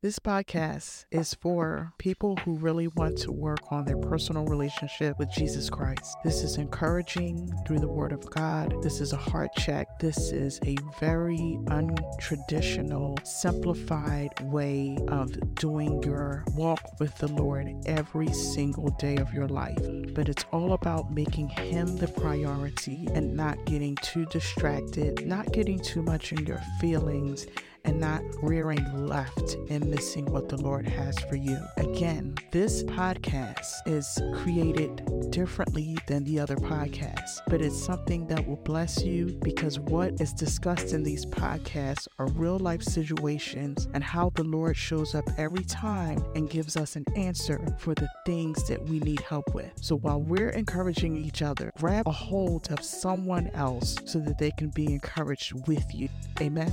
This podcast is for people who really want to work on their personal relationship with Jesus Christ. This is encouraging through the Word of God. This is a heart check. This is a very untraditional, simplified way of doing your walk with the Lord every single day of your life. But it's all about making Him the priority and not getting too distracted, not getting too much in your feelings and not rearing left and missing what the Lord has for you. Again, this podcast is created differently than the other podcasts, but it's something that will bless you because what is discussed in these podcasts are real life situations and how the Lord shows up every time and gives us an answer for the things that we need help with. So while we're encouraging each other, grab a hold of someone else so that they can be encouraged with you. Amen.